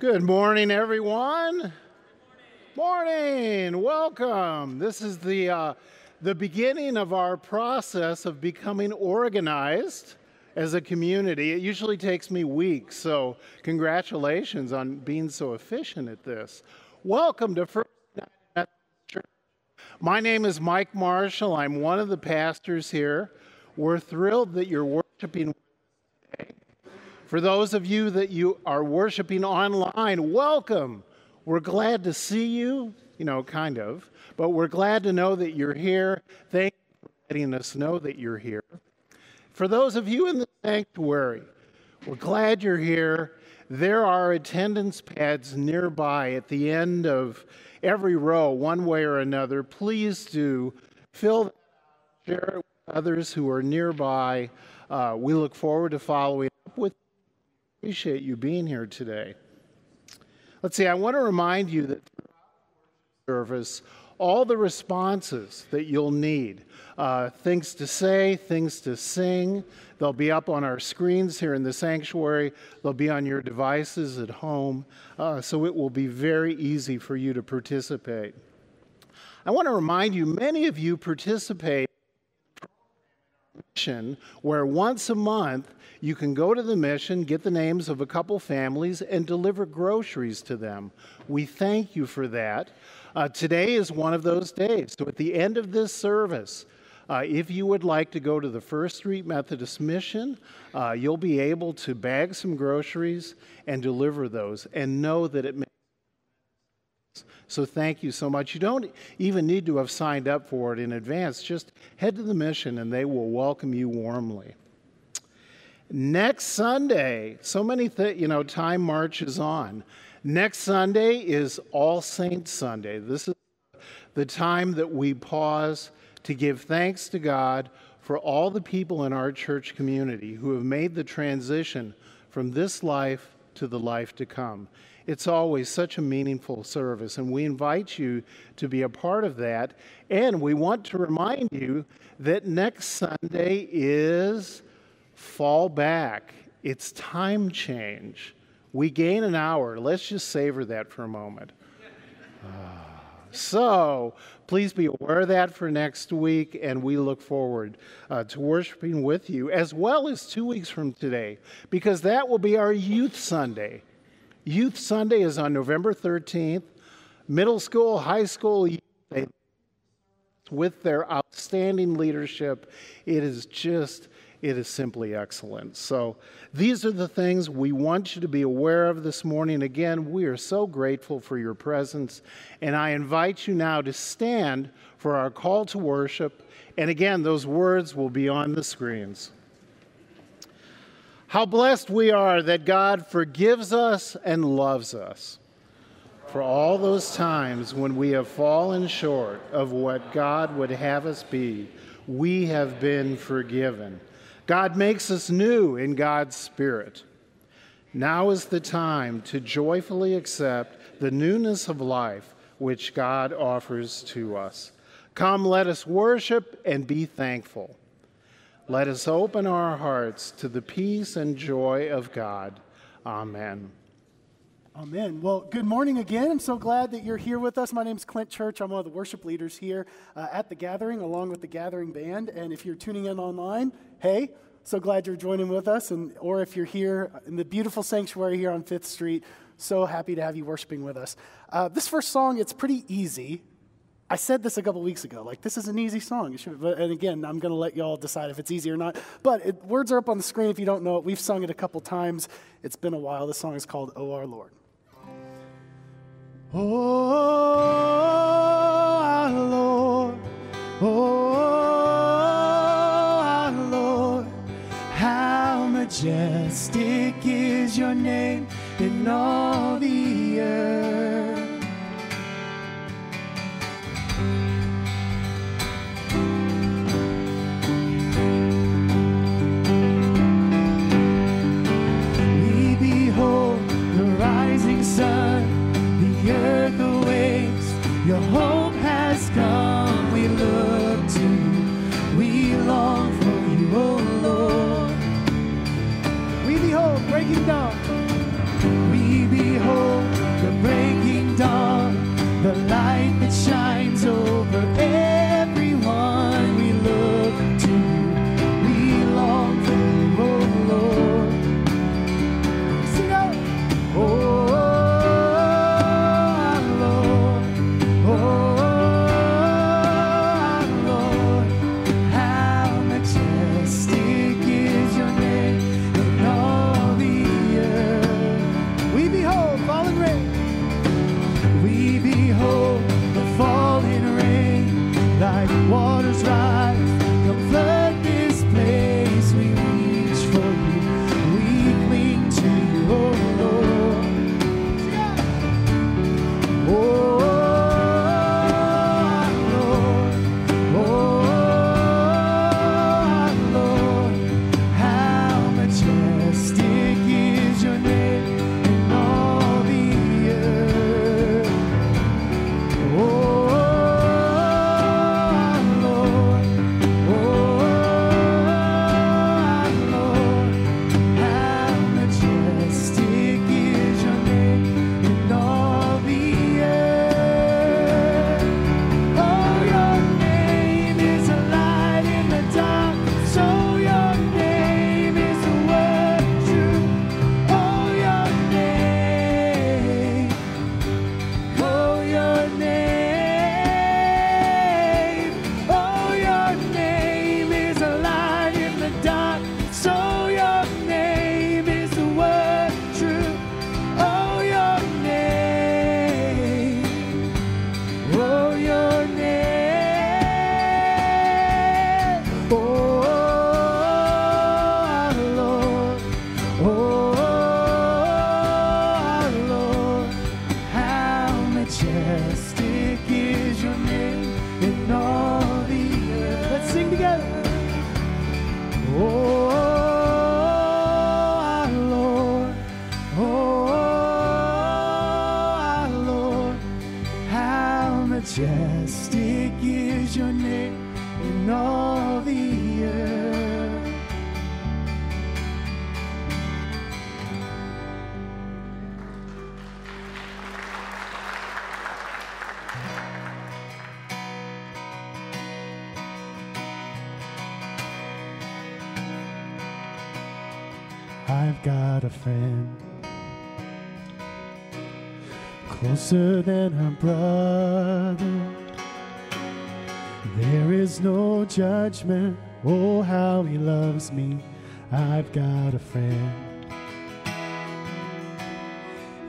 Good morning, everyone. Morning. Welcome. This is the uh, the beginning of our process of becoming organized as a community. It usually takes me weeks, so congratulations on being so efficient at this. Welcome to First Church. My name is Mike Marshall. I'm one of the pastors here. We're thrilled that you're worshiping today. For those of you that you are worshiping online, welcome. We're glad to see you, you know, kind of, but we're glad to know that you're here. Thank you for letting us know that you're here. For those of you in the sanctuary, we're glad you're here. There are attendance pads nearby at the end of every row, one way or another. Please do fill, share it with others who are nearby. Uh, we look forward to following Appreciate you being here today. Let's see, I want to remind you that service, all the responses that you'll need, uh, things to say, things to sing, they'll be up on our screens here in the sanctuary, they'll be on your devices at home, uh, so it will be very easy for you to participate. I want to remind you, many of you participate mission where once a month you can go to the mission, get the names of a couple families, and deliver groceries to them. We thank you for that. Uh, today is one of those days. So at the end of this service, uh, if you would like to go to the First Street Methodist Mission, uh, you'll be able to bag some groceries and deliver those and know that it makes so thank you so much. You don't even need to have signed up for it in advance. Just head to the mission and they will welcome you warmly. Next Sunday, so many th- you know, time marches on. Next Sunday is All Saints Sunday. This is the time that we pause to give thanks to God for all the people in our church community who have made the transition from this life to the life to come. It's always such a meaningful service, and we invite you to be a part of that. And we want to remind you that next Sunday is fall back, it's time change. We gain an hour. Let's just savor that for a moment. So please be aware of that for next week, and we look forward uh, to worshiping with you as well as two weeks from today, because that will be our Youth Sunday. Youth Sunday is on November 13th. Middle school, high school, with their outstanding leadership, it is just it is simply excellent. So, these are the things we want you to be aware of this morning. Again, we are so grateful for your presence, and I invite you now to stand for our call to worship. And again, those words will be on the screens. How blessed we are that God forgives us and loves us. For all those times when we have fallen short of what God would have us be, we have been forgiven. God makes us new in God's Spirit. Now is the time to joyfully accept the newness of life which God offers to us. Come, let us worship and be thankful. Let us open our hearts to the peace and joy of God. Amen. Amen. Well, good morning again. I'm so glad that you're here with us. My name is Clint Church. I'm one of the worship leaders here uh, at the gathering, along with the gathering band. And if you're tuning in online, hey, so glad you're joining with us. And or if you're here in the beautiful sanctuary here on Fifth Street, so happy to have you worshiping with us. Uh, this first song, it's pretty easy. I said this a couple weeks ago. Like this is an easy song. Should, but, and again, I'm going to let y'all decide if it's easy or not. But it, words are up on the screen if you don't know it. We've sung it a couple times. It's been a while. This song is called "Oh Our Lord." Oh, our Lord. Oh. Our Lord. How majestic is your name in all the earth. closer than our brother. There is no judgment. Oh, how he loves me. I've got a friend.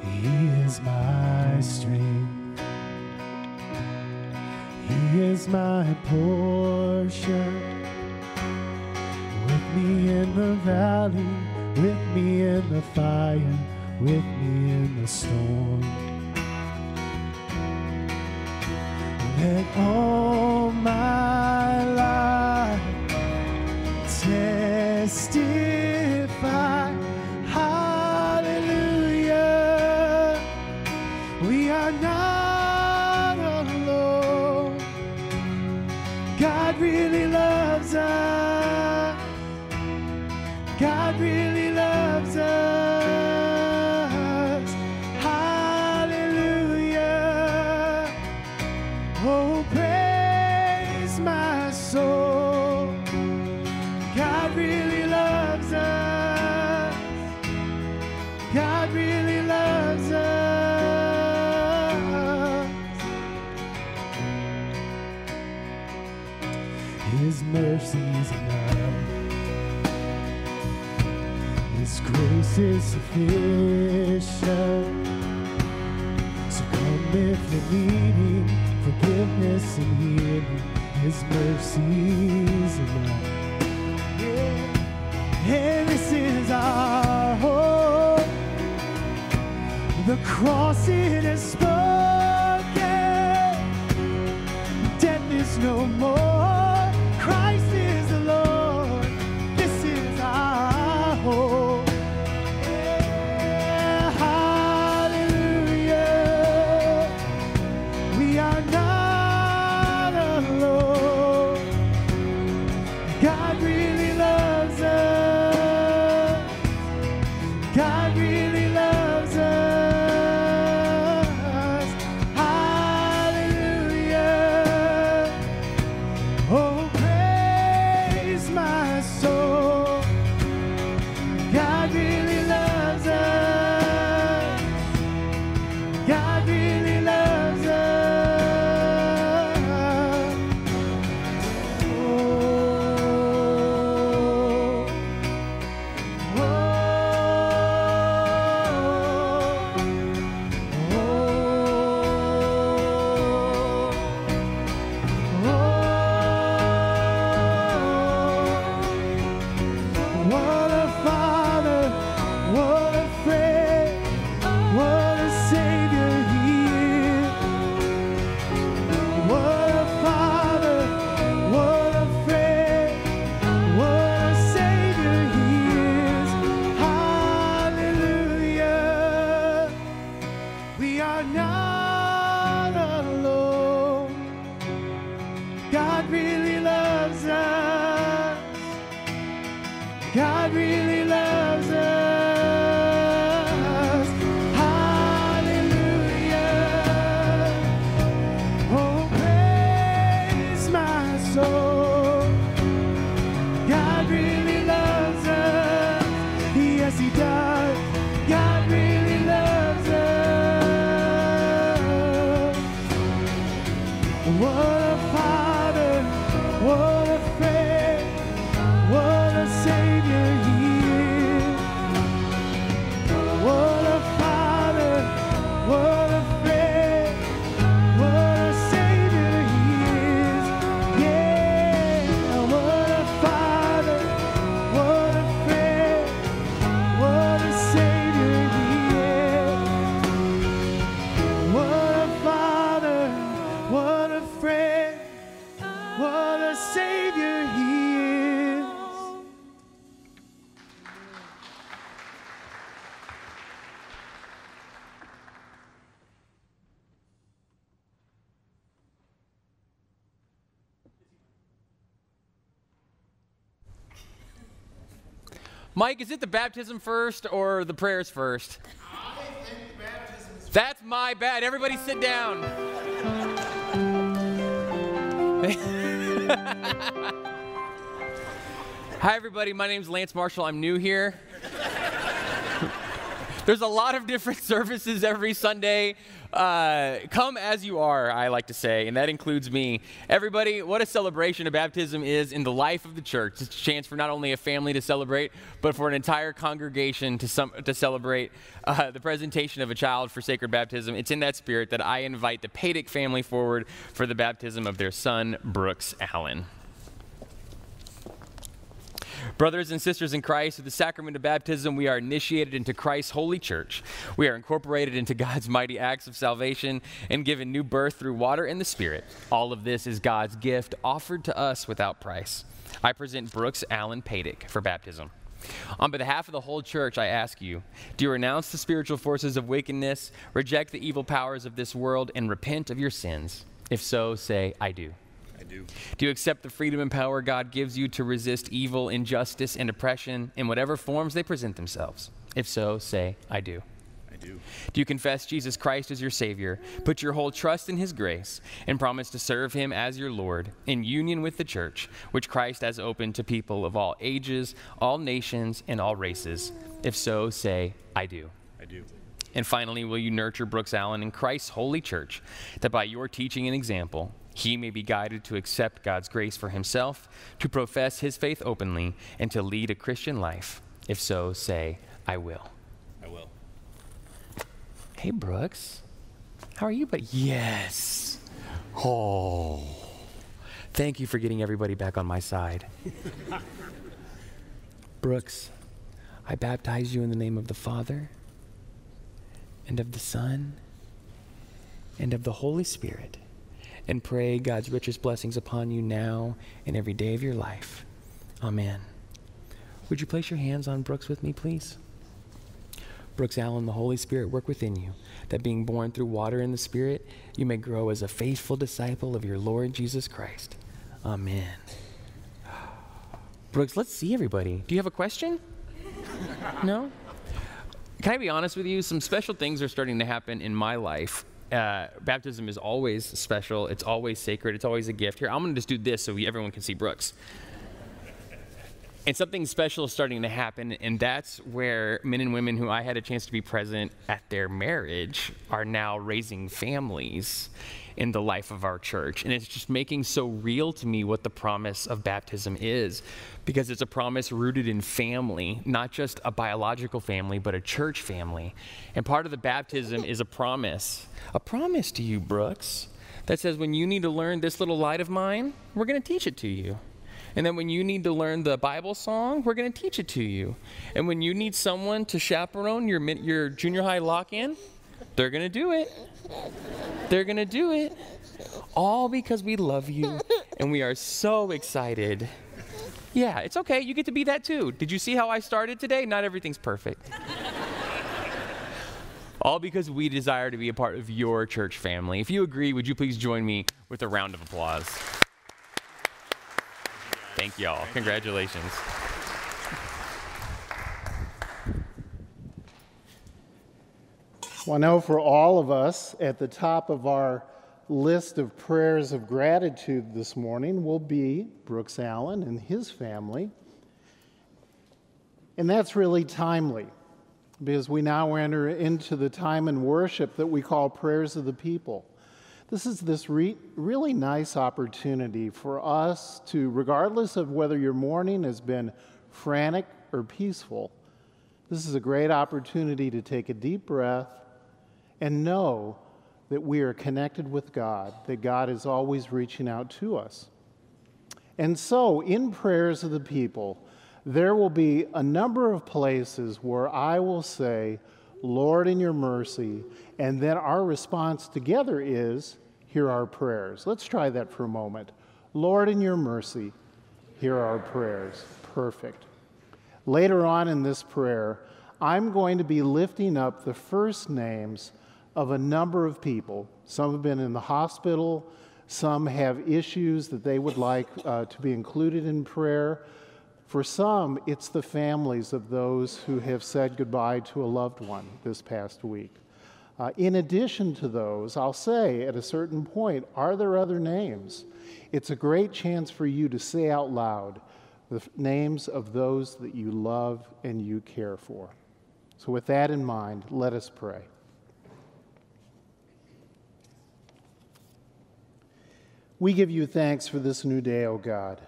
He is my strength. He is my portion. With me in the valley, with me in the fire, with me in the storm. still. sufficient. So come if you're needing forgiveness and healing. His mercies enough. Yeah. And this is our hope. The cross it has spoken. Death is no more. Mike, is it the baptism first or the prayers first? That's my bad. Everybody sit down. Hi, everybody. My name is Lance Marshall. I'm new here. There's a lot of different services every Sunday. Uh, come as you are, I like to say, and that includes me. Everybody, what a celebration a baptism is in the life of the church. It's a chance for not only a family to celebrate, but for an entire congregation to, some, to celebrate uh, the presentation of a child for sacred baptism. It's in that spirit that I invite the Padick family forward for the baptism of their son, Brooks Allen. Brothers and sisters in Christ, through the sacrament of baptism, we are initiated into Christ's holy church. We are incorporated into God's mighty acts of salvation and given new birth through water and the Spirit. All of this is God's gift offered to us without price. I present Brooks Allen Padick for baptism. On behalf of the whole church, I ask you do you renounce the spiritual forces of wickedness, reject the evil powers of this world, and repent of your sins? If so, say, I do do. Do you accept the freedom and power God gives you to resist evil, injustice, and oppression in whatever forms they present themselves? If so, say, I do. I do. Do you confess Jesus Christ as your Savior, put your whole trust in His grace, and promise to serve Him as your Lord in union with the church, which Christ has opened to people of all ages, all nations, and all races? If so, say, I do. I do. And finally, will you nurture Brooks Allen in Christ's holy church, that by your teaching and example, he may be guided to accept God's grace for himself, to profess his faith openly, and to lead a Christian life. If so, say, I will. I will. Hey, Brooks. How are you, But Yes. Oh. Thank you for getting everybody back on my side. Brooks, I baptize you in the name of the Father, and of the Son, and of the Holy Spirit and pray God's richest blessings upon you now and every day of your life. Amen. Would you place your hands on Brooks with me, please? Brooks Allen, the Holy Spirit work within you, that being born through water and the Spirit, you may grow as a faithful disciple of your Lord Jesus Christ. Amen. Brooks, let's see everybody. Do you have a question? no? Can I be honest with you? Some special things are starting to happen in my life uh, baptism is always special. It's always sacred. It's always a gift. Here, I'm going to just do this so we, everyone can see Brooks. And something special is starting to happen, and that's where men and women who I had a chance to be present at their marriage are now raising families in the life of our church. And it's just making so real to me what the promise of baptism is, because it's a promise rooted in family, not just a biological family, but a church family. And part of the baptism is a promise, a promise to you, Brooks, that says when you need to learn this little light of mine, we're going to teach it to you. And then when you need to learn the Bible song, we're going to teach it to you. And when you need someone to chaperone your, your junior high lock in, they're going to do it. They're going to do it. All because we love you and we are so excited. Yeah, it's okay. You get to be that too. Did you see how I started today? Not everything's perfect. All because we desire to be a part of your church family. If you agree, would you please join me with a round of applause? Thank y'all. Congratulations. Well, I know for all of us, at the top of our list of prayers of gratitude this morning will be Brooks Allen and his family. And that's really timely because we now enter into the time in worship that we call prayers of the people. This is this re- really nice opportunity for us to, regardless of whether your morning has been frantic or peaceful, this is a great opportunity to take a deep breath and know that we are connected with God, that God is always reaching out to us. And so, in prayers of the people, there will be a number of places where I will say, Lord, in your mercy, and then our response together is, Hear our prayers. Let's try that for a moment. Lord, in your mercy, hear our prayers. Perfect. Later on in this prayer, I'm going to be lifting up the first names of a number of people. Some have been in the hospital, some have issues that they would like uh, to be included in prayer. For some, it's the families of those who have said goodbye to a loved one this past week. Uh, in addition to those, I'll say at a certain point, are there other names? It's a great chance for you to say out loud the f- names of those that you love and you care for. So, with that in mind, let us pray. We give you thanks for this new day, O God.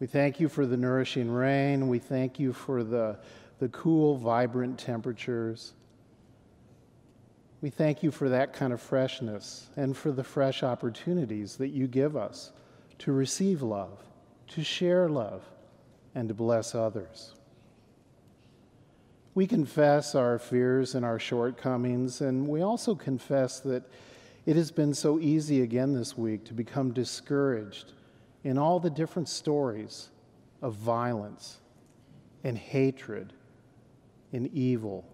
We thank you for the nourishing rain. We thank you for the, the cool, vibrant temperatures. We thank you for that kind of freshness and for the fresh opportunities that you give us to receive love, to share love, and to bless others. We confess our fears and our shortcomings, and we also confess that it has been so easy again this week to become discouraged in all the different stories of violence and hatred and evil.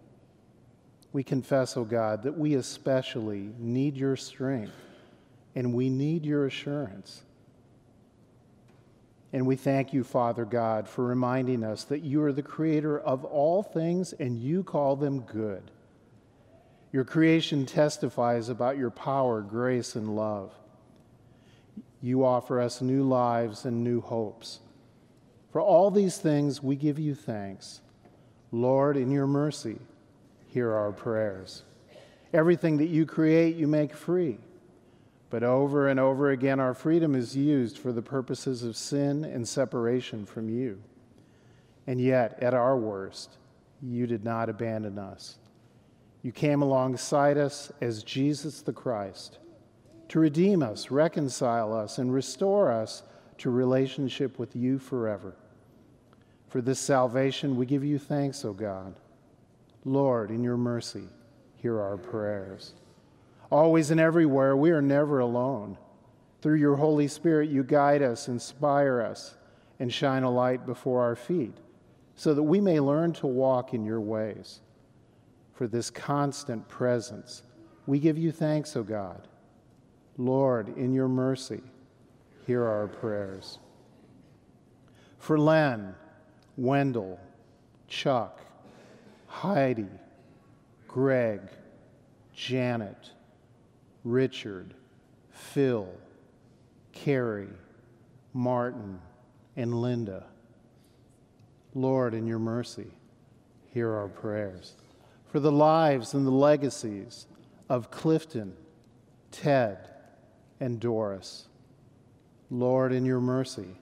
We confess, O oh God, that we especially need your strength and we need your assurance. And we thank you, Father God, for reminding us that you are the creator of all things and you call them good. Your creation testifies about your power, grace, and love you offer us new lives and new hopes. For all these things, we give you thanks. Lord, in your mercy, hear our prayers. Everything that you create, you make free. But over and over again, our freedom is used for the purposes of sin and separation from you. And yet, at our worst, you did not abandon us. You came alongside us as Jesus the Christ to redeem us, reconcile us, and restore us to relationship with you forever. For this salvation, we give you thanks, O God. Lord, in your mercy, hear our prayers. Always and everywhere, we are never alone. Through your Holy Spirit, you guide us, inspire us, and shine a light before our feet, so that we may learn to walk in your ways. For this constant presence, we give you thanks, O God. Lord, in your mercy, hear our prayers. For Len, Wendell, Chuck, Heidi, Greg, Janet, Richard, Phil, Carrie, Martin, and Linda. Lord, in your mercy, hear our prayers. For the lives and the legacies of Clifton, Ted, and Doris. Lord, in your mercy,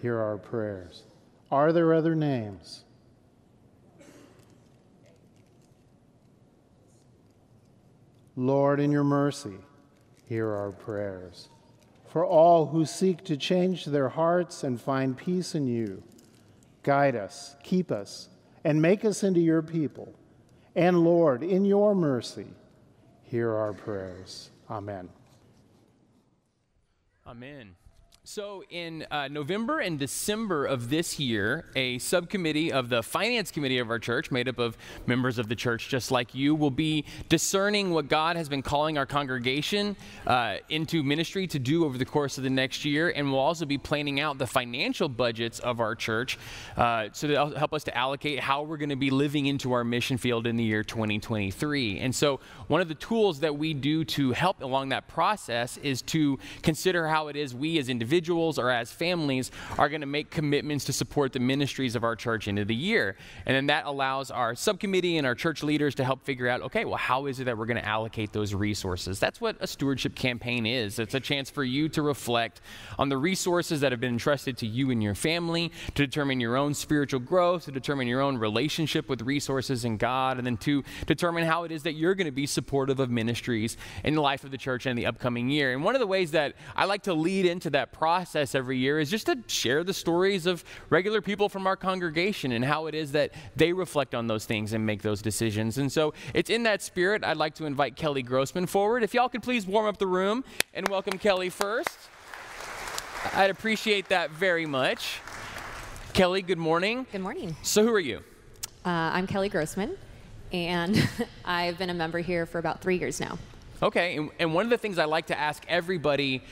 hear our prayers. Are there other names? Lord, in your mercy, hear our prayers. For all who seek to change their hearts and find peace in you, guide us, keep us, and make us into your people. And Lord, in your mercy, hear our prayers. Amen. Amen. So, in uh, November and December of this year, a subcommittee of the finance committee of our church, made up of members of the church just like you, will be discerning what God has been calling our congregation uh, into ministry to do over the course of the next year. And we'll also be planning out the financial budgets of our church uh, so that'll help us to allocate how we're going to be living into our mission field in the year 2023. And so, one of the tools that we do to help along that process is to consider how it is we as individuals individuals or as families are going to make commitments to support the ministries of our church into the year. And then that allows our subcommittee and our church leaders to help figure out okay, well, how is it that we're going to allocate those resources? That's what a stewardship campaign is. It's a chance for you to reflect on the resources that have been entrusted to you and your family, to determine your own spiritual growth, to determine your own relationship with resources in God, and then to determine how it is that you're going to be supportive of ministries in the life of the church in the upcoming year. And one of the ways that I like to lead into that process every year is just to share the stories of regular people from our congregation and how it is that they reflect on those things and make those decisions. And so it's in that spirit I'd like to invite Kelly Grossman forward. If y'all could please warm up the room and welcome Kelly first. I'd appreciate that very much. Kelly, good morning. Good morning. So, who are you? Uh, I'm Kelly Grossman, and I've been a member here for about three years now. Okay, and, and, one of the things I like to ask everybody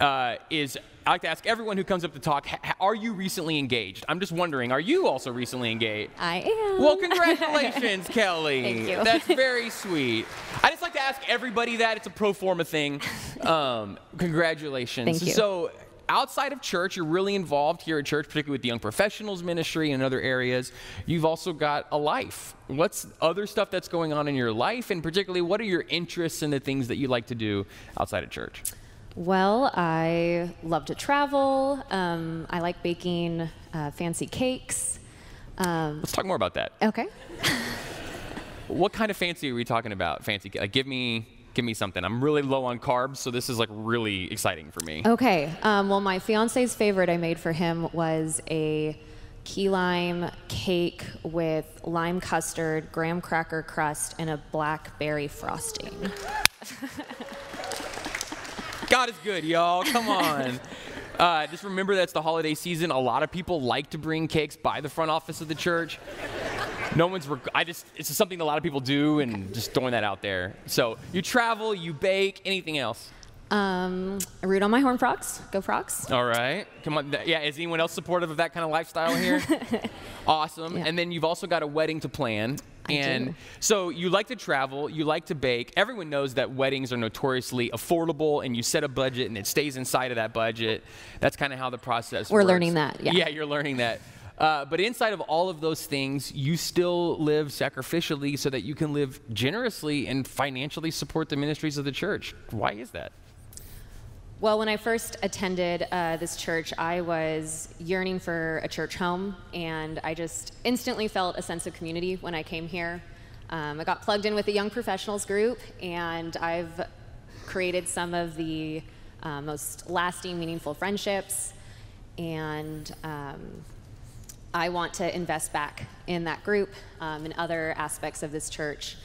uh, is I like to ask everyone who comes up to talk, are you recently engaged? I'm just wondering, are you also recently engaged? I am. Well, congratulations, Kelly. Thank you. That's very sweet. I just like to ask everybody that. It's a pro forma thing. Um, congratulations. Thank you. So, outside of church, you're really involved here at church, particularly with the Young Professionals Ministry and other areas. You've also got a life. What's other stuff that's going on in your life? And particularly, what are your interests in the things that you like to do outside of church? Well, I love to travel. Um, I like baking uh, fancy cakes. Um, Let's talk more about that. okay. What kind of fancy are we talking about? Fancy? Like, give me, give me something. I'm really low on carbs, so this is like really exciting for me. Okay. Um, well, my fiance's favorite I made for him was a key lime cake with lime custard, graham cracker crust, and a blackberry frosting. God is good, y'all. Come on. Uh, just remember that's the holiday season. A lot of people like to bring cakes by the front office of the church. No one's. Reg- I just. It's just something a lot of people do, and just throwing that out there. So you travel, you bake. Anything else? Um, I root on my horn frogs. Go frogs. All right. Come on. Yeah. Is anyone else supportive of that kind of lifestyle here? awesome. Yeah. And then you've also got a wedding to plan. And do. so you like to travel, you like to bake. Everyone knows that weddings are notoriously affordable and you set a budget and it stays inside of that budget. That's kind of how the process We're works. learning that, yeah. Yeah, you're learning that. Uh, but inside of all of those things, you still live sacrificially so that you can live generously and financially support the ministries of the church. Why is that? Well, when I first attended uh, this church, I was yearning for a church home, and I just instantly felt a sense of community when I came here. Um, I got plugged in with the Young Professionals group, and I've created some of the uh, most lasting, meaningful friendships. And um, I want to invest back in that group um, and other aspects of this church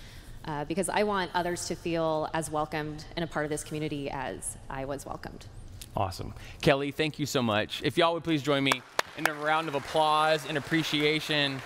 uh, because I want others to feel as welcomed and a part of this community as I was welcomed. Awesome. Kelly, thank you so much. If y'all would please join me in a round of applause and appreciation.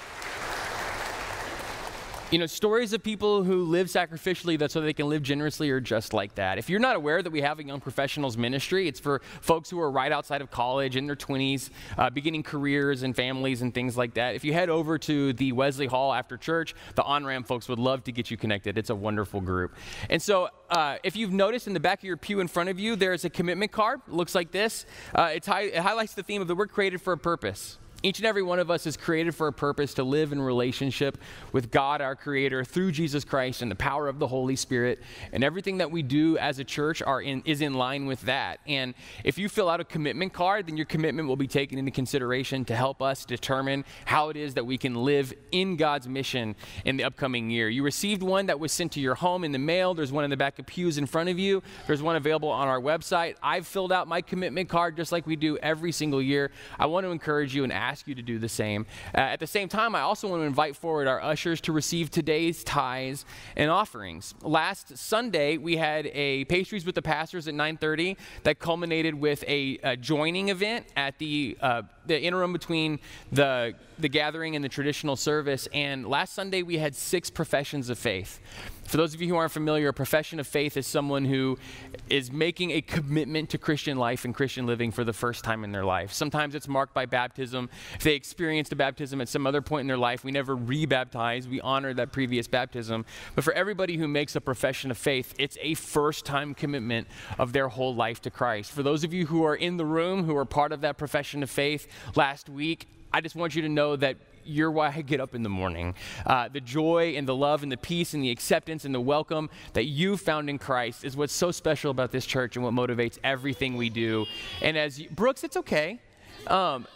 You know, stories of people who live sacrificially that so they can live generously are just like that. If you're not aware that we have a young professionals ministry, it's for folks who are right outside of college in their 20s, uh, beginning careers and families and things like that. If you head over to the Wesley Hall after church, the on ramp folks would love to get you connected. It's a wonderful group. And so, uh, if you've noticed in the back of your pew in front of you, there's a commitment card. It looks like this. Uh, hi- it highlights the theme of that we're created for a purpose. Each and every one of us is created for a purpose to live in relationship with God, our Creator, through Jesus Christ and the power of the Holy Spirit. And everything that we do as a church in, is in line with that. And if you fill out a commitment card, then your commitment will be taken into consideration to help us determine how it is that we can live in God's mission in the upcoming year. You received one that was sent to your home in the mail. There's one in the back of pews in front of you. There's one available on our website. I've filled out my commitment card just like we do every single year. I want to encourage you and ask you to do the same. Uh, at the same time, I also want to invite forward our ushers to receive today's tithes and offerings. Last Sunday, we had a pastries with the pastors at 9:30 that culminated with a, a joining event at the uh, the interim between the the gathering and the traditional service. And last Sunday, we had six professions of faith. For those of you who aren't familiar, a profession of faith is someone who is making a commitment to Christian life and Christian living for the first time in their life. Sometimes it's marked by baptism. If they experienced a baptism at some other point in their life, we never rebaptize. We honor that previous baptism. But for everybody who makes a profession of faith, it's a first time commitment of their whole life to Christ. For those of you who are in the room who are part of that profession of faith last week, I just want you to know that you're why I get up in the morning. Uh, the joy and the love and the peace and the acceptance and the welcome that you found in Christ is what's so special about this church and what motivates everything we do. And as you, Brooks, it's okay. Um,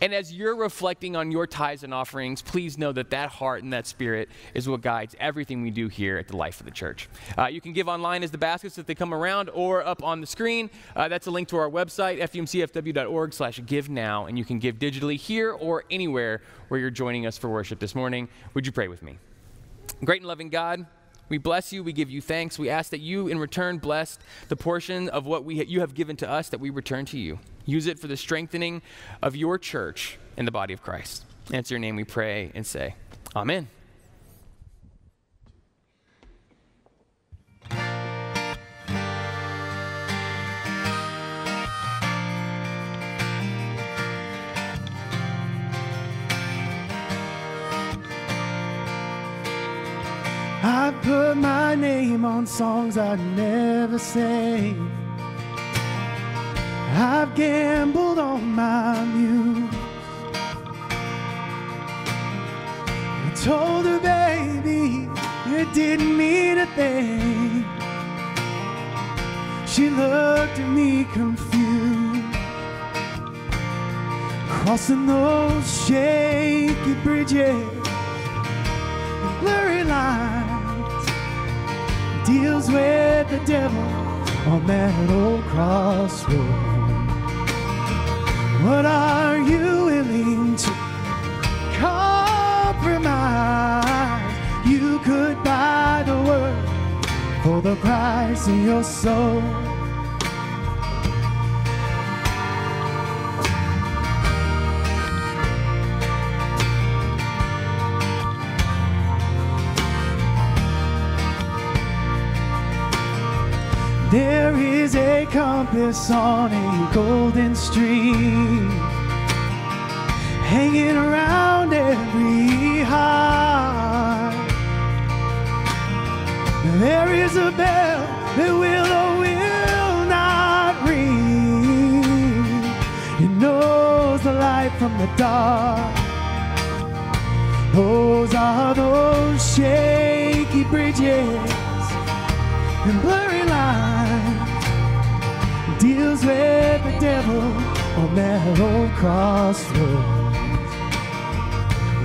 and as you're reflecting on your tithes and offerings, please know that that heart and that spirit is what guides everything we do here at the Life of the Church. Uh, you can give online as the baskets if they come around or up on the screen. Uh, that's a link to our website, fumcfw.org slash give now, and you can give digitally here or anywhere where you're joining us for worship this morning. Would you pray with me? Great and loving God, we bless you. We give you thanks. We ask that you, in return, bless the portion of what we, you have given to us that we return to you. Use it for the strengthening of your church and the body of Christ. Answer your name, we pray and say, Amen. Put my name on songs I never sang. I've gambled on my muse. I told her, baby, it didn't mean a thing. She looked at me confused, crossing those shaky bridges blurry lines. Deals with the devil on that old crossroad. What are you willing to compromise? You could buy the world for the price of your soul. Compass on a golden stream, hanging around every heart. There is a bell that will or will not ring. It knows the light from the dark. Those are those shaky bridges and blurry with the devil on that old crossroads.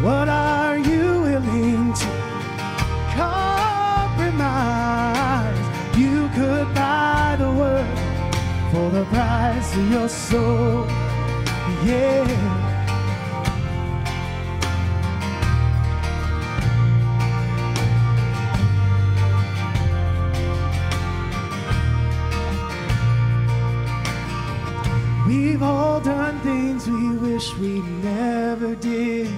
What are you willing to compromise? You could buy the world for the price of your soul. Yeah. We never did.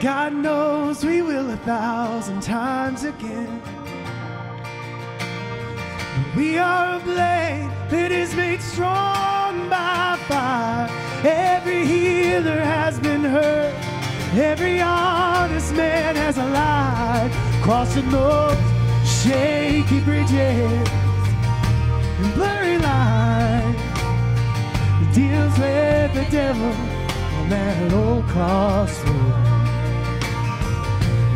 God knows we will a thousand times again. We are a blade that is made strong by fire. Every healer has been hurt. Every honest man has a light. Crossing those shaky bridges and lines. Deals with the devil on that old crossroad.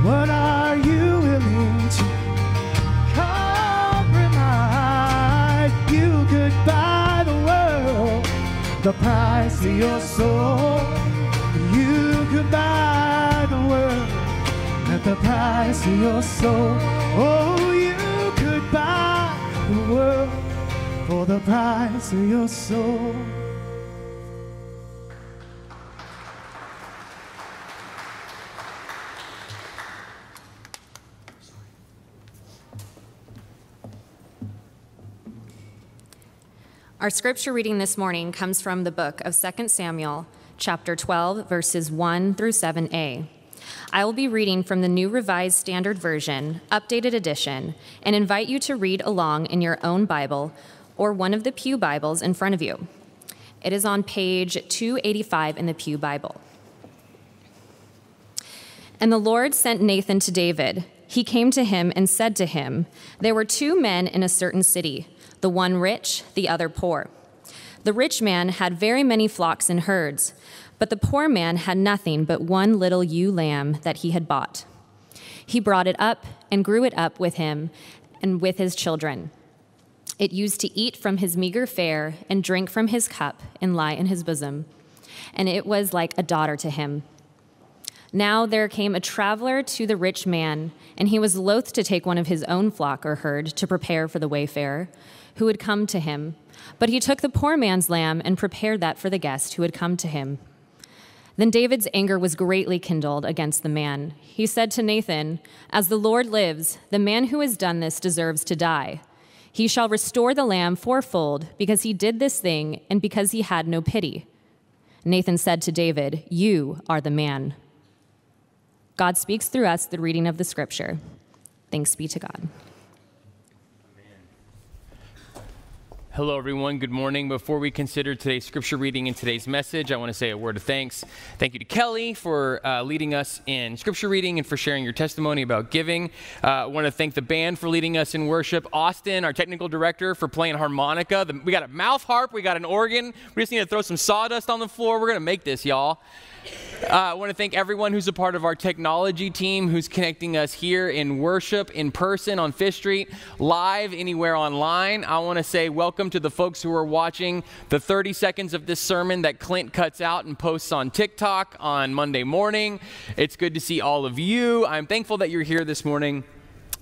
What are you willing to compromise? You could buy the world, the price of your soul. You could buy the world at the price of your soul. Oh, you could buy the world for the price of your soul. Our scripture reading this morning comes from the book of 2 Samuel, chapter 12, verses 1 through 7a. I will be reading from the New Revised Standard Version, updated edition, and invite you to read along in your own Bible or one of the Pew Bibles in front of you. It is on page 285 in the Pew Bible. And the Lord sent Nathan to David. He came to him and said to him, There were two men in a certain city the one rich, the other poor. The rich man had very many flocks and herds, but the poor man had nothing but one little ewe lamb that he had bought. He brought it up and grew it up with him and with his children. It used to eat from his meager fare and drink from his cup and lie in his bosom, and it was like a daughter to him. Now there came a traveler to the rich man, and he was loath to take one of his own flock or herd to prepare for the wayfarer who had come to him. But he took the poor man's lamb and prepared that for the guest who had come to him. Then David's anger was greatly kindled against the man. He said to Nathan, As the Lord lives, the man who has done this deserves to die. He shall restore the lamb fourfold because he did this thing and because he had no pity. Nathan said to David, You are the man. God speaks through us the reading of the scripture. Thanks be to God. Hello, everyone. Good morning. Before we consider today's scripture reading and today's message, I want to say a word of thanks. Thank you to Kelly for uh, leading us in scripture reading and for sharing your testimony about giving. Uh, I want to thank the band for leading us in worship. Austin, our technical director, for playing harmonica. The, we got a mouth harp, we got an organ. We just need to throw some sawdust on the floor. We're going to make this, y'all. Uh, I want to thank everyone who's a part of our technology team who's connecting us here in worship, in person on Fish Street, live anywhere online. I want to say welcome to the folks who are watching the 30 seconds of this sermon that Clint cuts out and posts on TikTok on Monday morning. It's good to see all of you. I'm thankful that you're here this morning.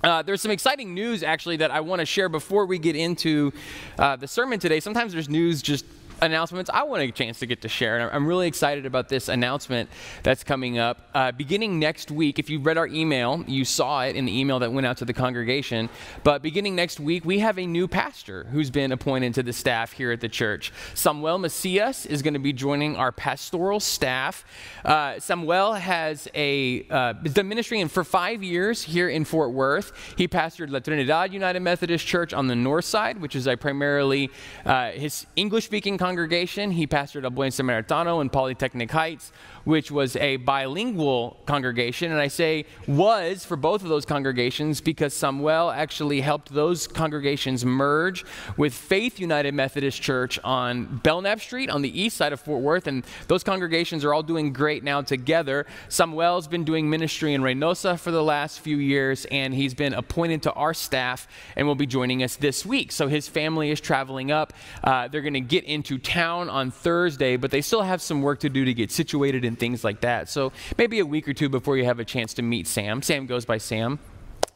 Uh, there's some exciting news actually that I want to share before we get into uh, the sermon today. Sometimes there's news just announcements I want a chance to get to share. And I'm really excited about this announcement that's coming up. Uh, beginning next week, if you read our email, you saw it in the email that went out to the congregation. But beginning next week, we have a new pastor who's been appointed to the staff here at the church. Samuel Macias is going to be joining our pastoral staff. Uh, Samuel has a uh, ministry in, for five years here in Fort Worth. He pastored La Trinidad United Methodist Church on the north side, which is a primarily uh, his English-speaking congregation. He pastored El Buen Samaritano in Polytechnic Heights, which was a bilingual congregation. And I say was for both of those congregations because Samuel actually helped those congregations merge with Faith United Methodist Church on Belknap Street on the east side of Fort Worth. And those congregations are all doing great now together. Samuel's been doing ministry in Reynosa for the last few years, and he's been appointed to our staff and will be joining us this week. So his family is traveling up. Uh, they're going to get into town on Thursday, but they still have some work to do to get situated and things like that. So maybe a week or two before you have a chance to meet Sam. Sam goes by Sam.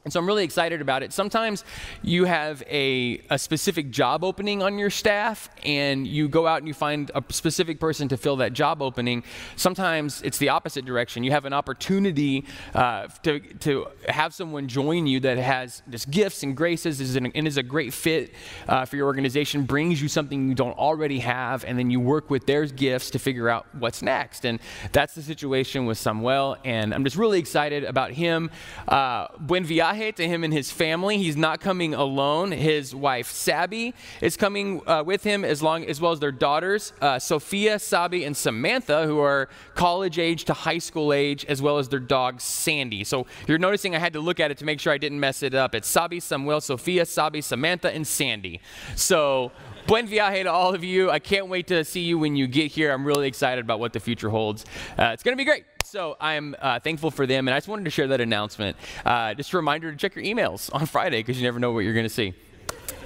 And so I'm really excited about it. Sometimes you have a, a specific job opening on your staff, and you go out and you find a specific person to fill that job opening. Sometimes it's the opposite direction. You have an opportunity uh, to, to have someone join you that has just gifts and graces is an, and is a great fit uh, for your organization, brings you something you don't already have, and then you work with their gifts to figure out what's next. And that's the situation with Samuel, and I'm just really excited about him. Uh, Buen viaje to him and his family. He's not coming alone. His wife, Sabi, is coming uh, with him as, long, as well as their daughters, uh, Sophia, Sabi, and Samantha, who are college age to high school age, as well as their dog, Sandy. So you're noticing I had to look at it to make sure I didn't mess it up. It's Sabi, Samuel, Sophia, Sabi, Samantha, and Sandy. So buen viaje to all of you. I can't wait to see you when you get here. I'm really excited about what the future holds. Uh, it's going to be great. So I'm uh, thankful for them, and I just wanted to share that announcement. Uh, just a reminder to check your emails on Friday because you never know what you're going to see.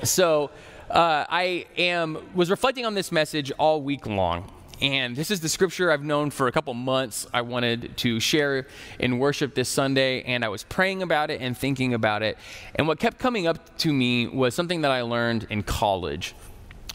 So uh, I am was reflecting on this message all week long. And this is the scripture I've known for a couple months. I wanted to share in worship this Sunday, and I was praying about it and thinking about it. And what kept coming up to me was something that I learned in college.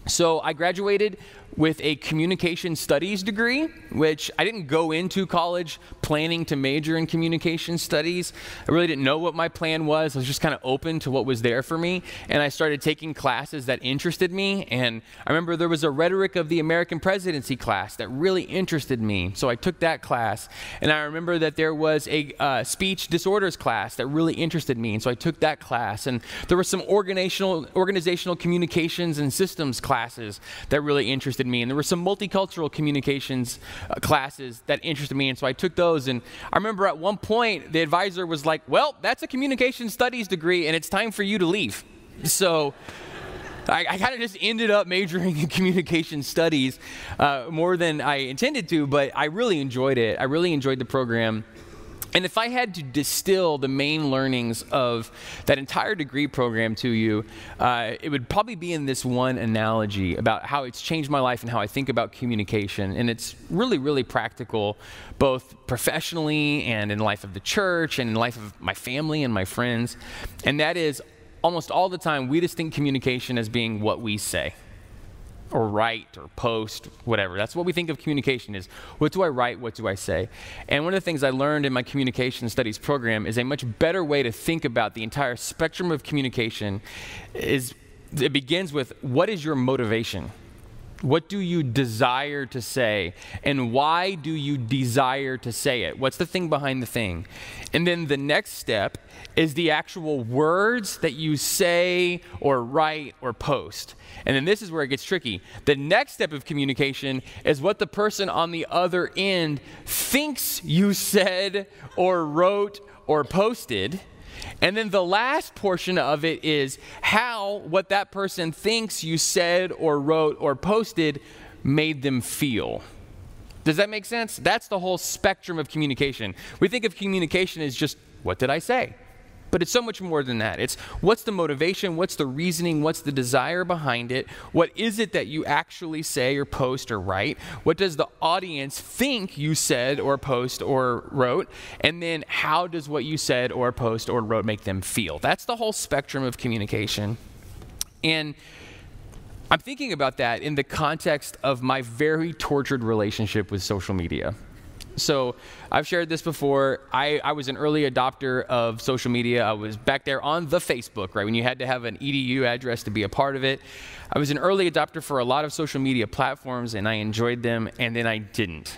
So I graduated with a communication studies degree, which I didn't go into college planning to major in communication studies. I really didn't know what my plan was. I was just kind of open to what was there for me. And I started taking classes that interested me. And I remember there was a rhetoric of the American presidency class that really interested me. So I took that class. And I remember that there was a uh, speech disorders class that really interested me. And so I took that class. And there were some organizational, organizational communications and systems classes that really interested interested me. And there were some multicultural communications uh, classes that interested me. And so I took those. And I remember at one point, the advisor was like, Well, that's a communication studies degree, and it's time for you to leave. So. I, I kind of just ended up majoring in communication studies uh, more than I intended to, but I really enjoyed it. I really enjoyed the program. And if I had to distill the main learnings of that entire degree program to you, uh, it would probably be in this one analogy about how it's changed my life and how I think about communication. And it's really, really practical, both professionally and in life of the church and in life of my family and my friends. And that is almost all the time we just think communication as being what we say or write or post, whatever. That's what we think of communication is. What do I write? What do I say? And one of the things I learned in my communication studies program is a much better way to think about the entire spectrum of communication is it begins with what is your motivation? What do you desire to say? And why do you desire to say it? What's the thing behind the thing? And then the next step is the actual words that you say or write or post. And then this is where it gets tricky. The next step of communication is what the person on the other end thinks you said or wrote or posted. And then the last portion of it is how what that person thinks you said or wrote or posted made them feel. Does that make sense? That's the whole spectrum of communication. We think of communication as just, what did I say? But it's so much more than that. It's what's the motivation, what's the reasoning, what's the desire behind it? What is it that you actually say or post or write? What does the audience think you said or post or wrote? And then how does what you said or post or wrote make them feel? That's the whole spectrum of communication. And I'm thinking about that in the context of my very tortured relationship with social media. So I've shared this before. I, I was an early adopter of social media. I was back there on the Facebook, right, when you had to have an EDU address to be a part of it. I was an early adopter for a lot of social media platforms, and I enjoyed them, and then I didn't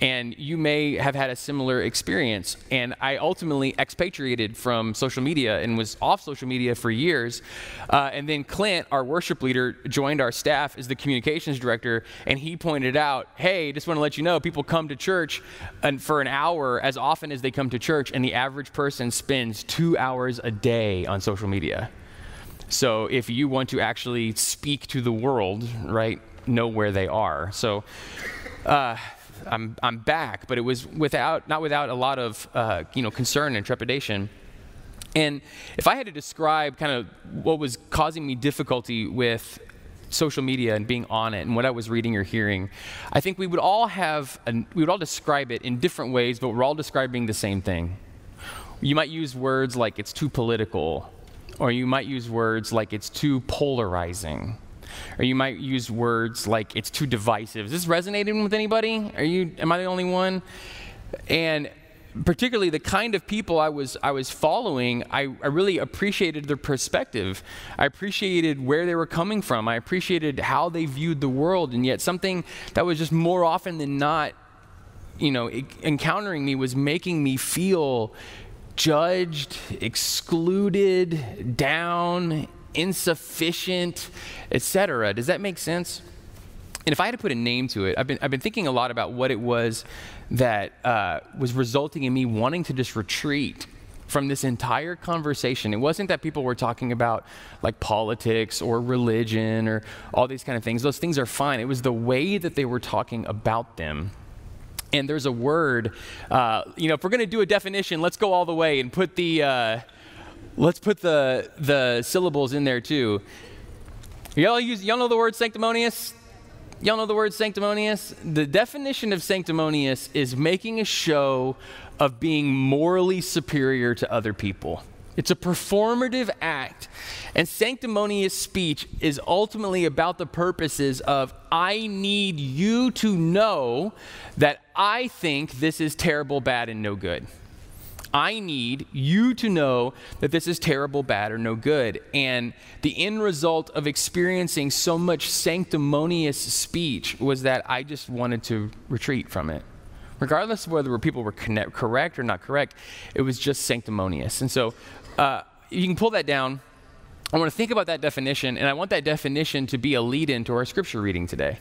and you may have had a similar experience. And I ultimately expatriated from social media and was off social media for years. Uh, and then Clint, our worship leader, joined our staff as the communications director, and he pointed out, "Hey, just want to let you know, people come to church and for an hour as often as they come to church, and the average person spends two hours a day on social media." So if you want to actually speak to the world, right, know where they are. So. Uh, I'm, I'm back, but it was without, not without a lot of, uh, you know, concern and trepidation. And if I had to describe kind of what was causing me difficulty with social media and being on it and what I was reading or hearing, I think we would all have, we would all describe it in different ways, but we're all describing the same thing. You might use words like it's too political, or you might use words like it's too polarizing or you might use words like it's too divisive. Is this resonating with anybody? Are you am I the only one? And particularly the kind of people I was I was following, I, I really appreciated their perspective. I appreciated where they were coming from. I appreciated how they viewed the world, and yet something that was just more often than not, you know, encountering me was making me feel judged, excluded, down, insufficient, etc. Does that make sense? And if I had to put a name to it, I've been, I've been thinking a lot about what it was that uh, was resulting in me wanting to just retreat from this entire conversation. It wasn't that people were talking about like politics or religion or all these kind of things. Those things are fine. It was the way that they were talking about them. And there's a word, uh, you know, if we're going to do a definition, let's go all the way and put the. Uh, Let's put the, the syllables in there too. Y'all, use, y'all know the word sanctimonious? Y'all know the word sanctimonious? The definition of sanctimonious is making a show of being morally superior to other people. It's a performative act. And sanctimonious speech is ultimately about the purposes of I need you to know that I think this is terrible, bad, and no good. I need you to know that this is terrible, bad, or no good. And the end result of experiencing so much sanctimonious speech was that I just wanted to retreat from it. Regardless of whether people were connect, correct or not correct, it was just sanctimonious. And so uh, you can pull that down. I want to think about that definition, and I want that definition to be a lead in to our scripture reading today.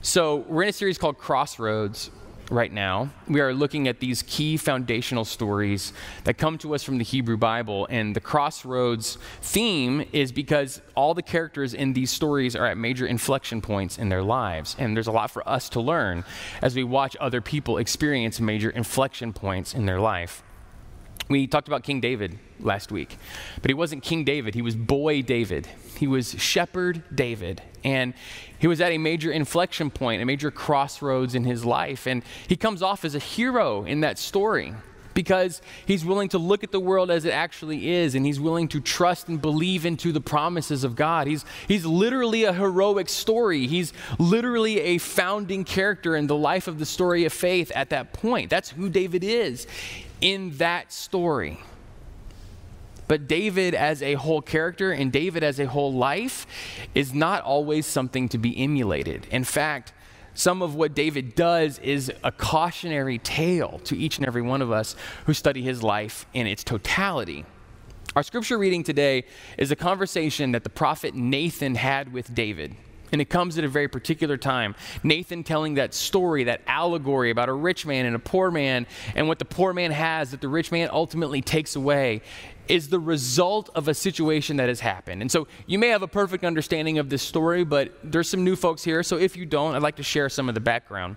So, we're in a series called Crossroads, right now. We are looking at these key foundational stories that come to us from the Hebrew Bible. And the crossroads theme is because all the characters in these stories are at major inflection points in their lives. And there's a lot for us to learn as we watch other people experience major inflection points in their life. We talked about King David last week, but he wasn't King David, he was Boy David. He was Shepherd David. And he was at a major inflection point, a major crossroads in his life. And he comes off as a hero in that story because he's willing to look at the world as it actually is and he's willing to trust and believe into the promises of God. He's, he's literally a heroic story. He's literally a founding character in the life of the story of faith at that point. That's who David is in that story. But David as a whole character and David as a whole life is not always something to be emulated. In fact, some of what David does is a cautionary tale to each and every one of us who study his life in its totality. Our scripture reading today is a conversation that the prophet Nathan had with David. And it comes at a very particular time. Nathan telling that story, that allegory about a rich man and a poor man, and what the poor man has that the rich man ultimately takes away is the result of a situation that has happened. And so you may have a perfect understanding of this story, but there's some new folks here. So if you don't, I'd like to share some of the background.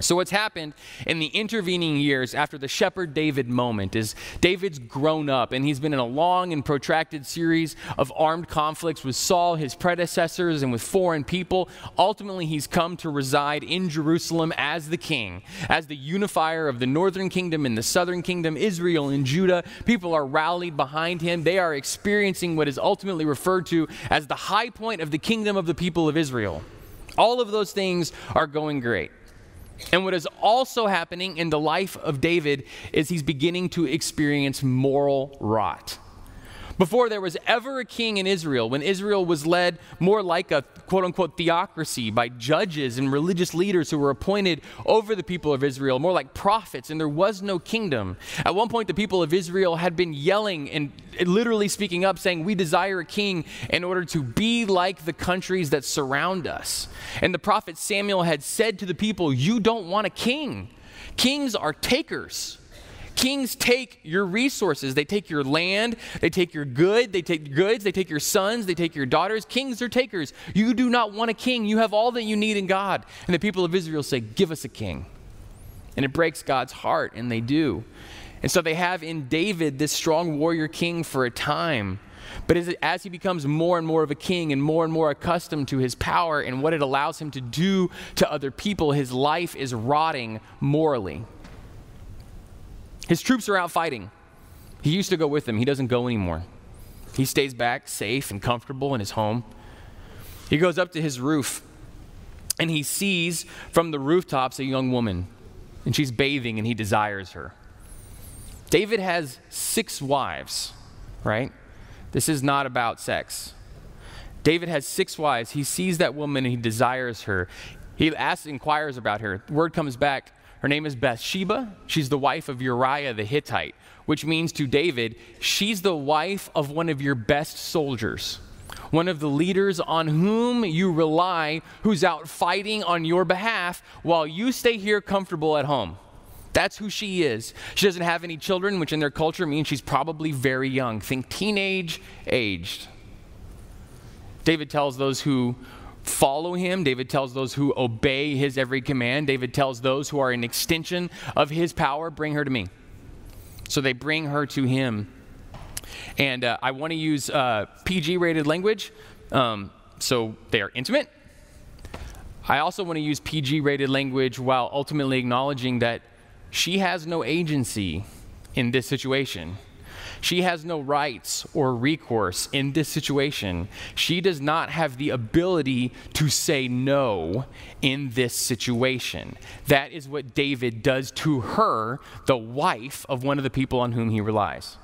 So, what's happened in the intervening years after the shepherd David moment is David's grown up and he's been in a long and protracted series of armed conflicts with Saul, his predecessors, and with foreign people. Ultimately, he's come to reside in Jerusalem as the king, as the unifier of the northern kingdom and the southern kingdom, Israel and Judah. People are rallied behind him. They are experiencing what is ultimately referred to as the high point of the kingdom of the people of Israel. All of those things are going great. And what is also happening in the life of David is he's beginning to experience moral rot. Before there was ever a king in Israel, when Israel was led more like a quote unquote theocracy by judges and religious leaders who were appointed over the people of Israel, more like prophets, and there was no kingdom. At one point, the people of Israel had been yelling and literally speaking up, saying, We desire a king in order to be like the countries that surround us. And the prophet Samuel had said to the people, You don't want a king. Kings are takers. Kings take your resources. They take your land, they take your good, they take goods, they take your sons, they take your daughters. Kings are takers. You do not want a king. You have all that you need in God. And the people of Israel say, Give us a king. And it breaks God's heart, and they do. And so they have in David this strong warrior king for a time. But as, as, he becomes more and more of a king and more and more accustomed to his power and what it allows him to do to other people, his life is rotting morally. His troops are out fighting. He used to go with them, he doesn't go anymore. He stays back, safe and comfortable in his home. He goes up to his roof and he sees from the rooftops a young woman, and she's bathing and he desires her. David has six wives, right? This is not about sex. David has six wives. He sees that woman and he desires her. He asks, inquires about her. Word comes back her name is Bathsheba. She's the wife of Uriah the Hittite, which means to David, she's the wife of one of your best soldiers, one of the leaders on whom you rely, who's out fighting on your behalf while you stay here comfortable at home. That's who she is. She doesn't have any children, which in their culture means she's probably very young. Think teenage aged. David tells those who follow him. David tells those who obey his every command. David tells those who are an extension of his power, bring her to me. So they bring her to him. And uh, I want to use uh, PG rated language. Um, so they are intimate. I also want to use PG rated language while ultimately acknowledging that she has no agency in this situation. She has no rights or recourse in this situation. She does not have the ability to say no in this situation. That is what David does to her, the wife of one of the people on whom he relies.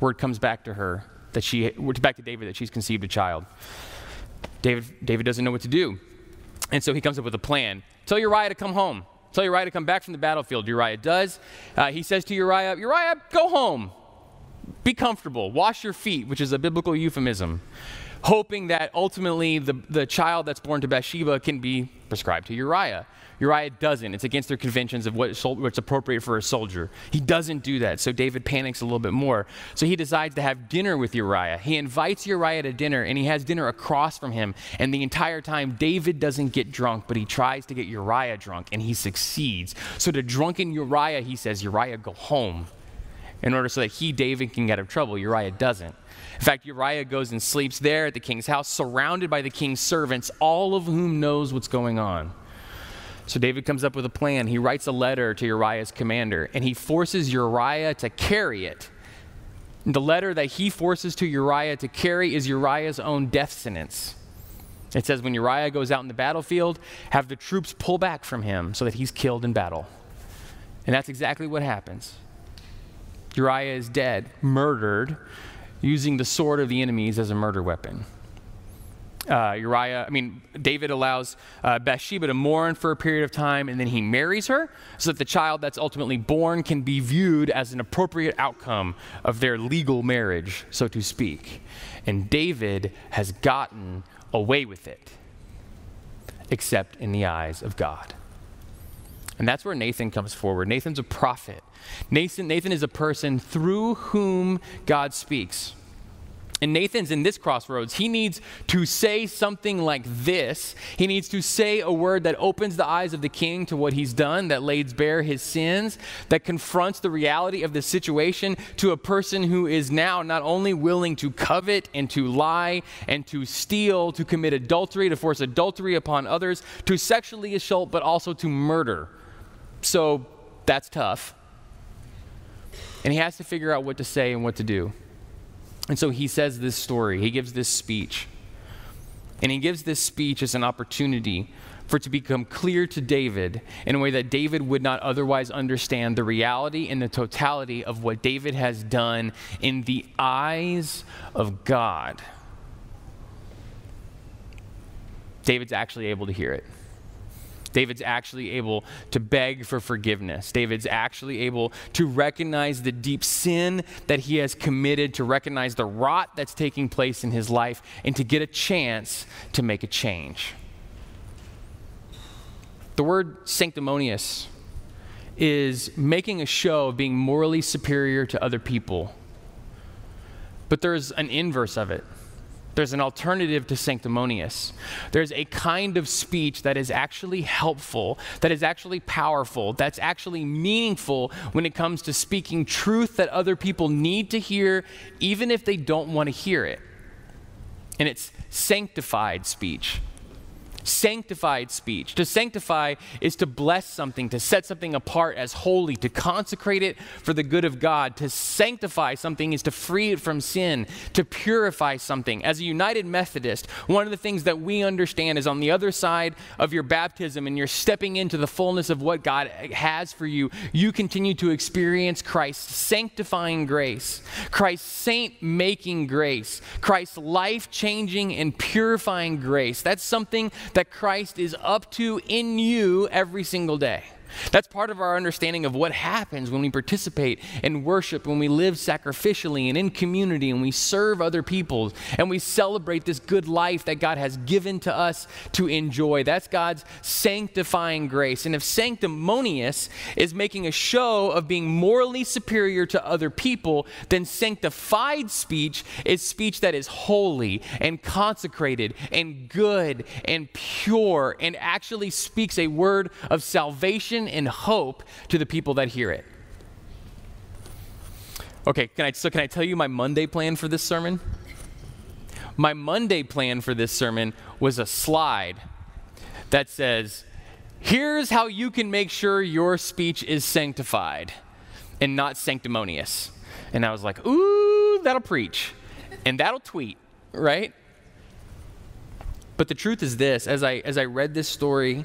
Word comes back to her that she, back to David that she's conceived a child. David, David doesn't know what to do. And so he comes up with a plan. Tell Uriah to come home. Tell Uriah to come back from the battlefield. Uriah does. Uh, he says to Uriah, Uriah, go home be comfortable, wash your feet, which is a biblical euphemism, hoping that ultimately the, the child that's born to Bathsheba can be prescribed to Uriah. Uriah doesn't. It's against their conventions of what, what's appropriate for a soldier. He doesn't do that. So David panics a little bit more. So he decides to have dinner with Uriah. He invites Uriah to dinner, and he has dinner across from him. And the entire time, David doesn't get drunk, but he tries to get Uriah drunk, and he succeeds. So to drunken Uriah, he says, Uriah, go home in order so that he, David, can get out of trouble. Uriah doesn't. In fact, Uriah goes and sleeps there at the king's house, surrounded by the king's servants, all of whom knows what's going on. So David comes up with a plan. He writes a letter to Uriah's commander, and he forces Uriah to carry it. The letter that he forces to Uriah to carry is Uriah's own death sentence. It says, when Uriah goes out in the battlefield, have the troops pull back from him so that he's killed in battle. And that's exactly what happens. Uriah is dead, murdered, using the sword of the enemies as a murder weapon. Uh, Uriah, I mean, David allows uh, Bathsheba to mourn for a period of time, and then he marries her so that the child that's ultimately born can be viewed as an appropriate outcome of their legal marriage, so to speak. And David has gotten away with it, except in the eyes of God. And that's where Nathan comes forward. Nathan's a prophet. Nathan, Nathan is a person through whom God speaks. And Nathan's in this crossroads. He needs to say something like this. He needs to say a word that opens the eyes of the king to what he's done, that lays bare his sins, that confronts the reality of the situation to a person who is now not only willing to covet and to lie and to steal, to commit adultery, to force adultery upon others, to sexually assault, but also to murder. So that's tough. And he has to figure out what to say and what to do. And so he says this story, he gives this speech. And he gives this speech as an opportunity for it to become clear to David in a way that David would not otherwise understand the reality and the totality of what David has done in the eyes of God. David's actually able to hear it. David's actually able to beg for forgiveness. David's actually able to recognize the deep sin that he has committed, to recognize the rot that's taking place in his life, and to get a chance to make a change. The word sanctimonious is making a show of being morally superior to other people. But there's an inverse of it. There's an alternative to sanctimonious. There's a kind of speech that is actually helpful, that is actually powerful, that's actually meaningful when it comes to speaking truth that other people need to hear, even if they don't want to hear it. And it's sanctified speech sanctified speech. To sanctify is to bless something, to set something apart as holy, to consecrate it for the good of God. To sanctify something is to free it from sin, to purify something. As a United Methodist, one of the things that we understand is on the other side of your baptism and you're stepping into the fullness of what God has for you, you continue to experience Christ's sanctifying grace, Christ's saint making grace, Christ's life changing and purifying grace. That's something that Christ is up to in you every single day. That's part of our understanding of what happens when we participate in worship, when we live sacrificially and in community, and we serve other people, and we celebrate this good life that God has given to us to enjoy. That's God's sanctifying grace. And if sanctimonious is making a show of being morally superior to other people, then sanctified speech is speech that is holy and consecrated and good and pure and actually speaks a word of salvation and hope to the people that hear it. Okay, can I, so can I tell you my Monday plan for this sermon? My Monday plan for this sermon was a slide that says, Here's how you can make sure your speech is sanctified and not sanctimonious. And I was like, Ooh, that'll preach and that'll tweet, right? But the truth is this as I, as I read this story,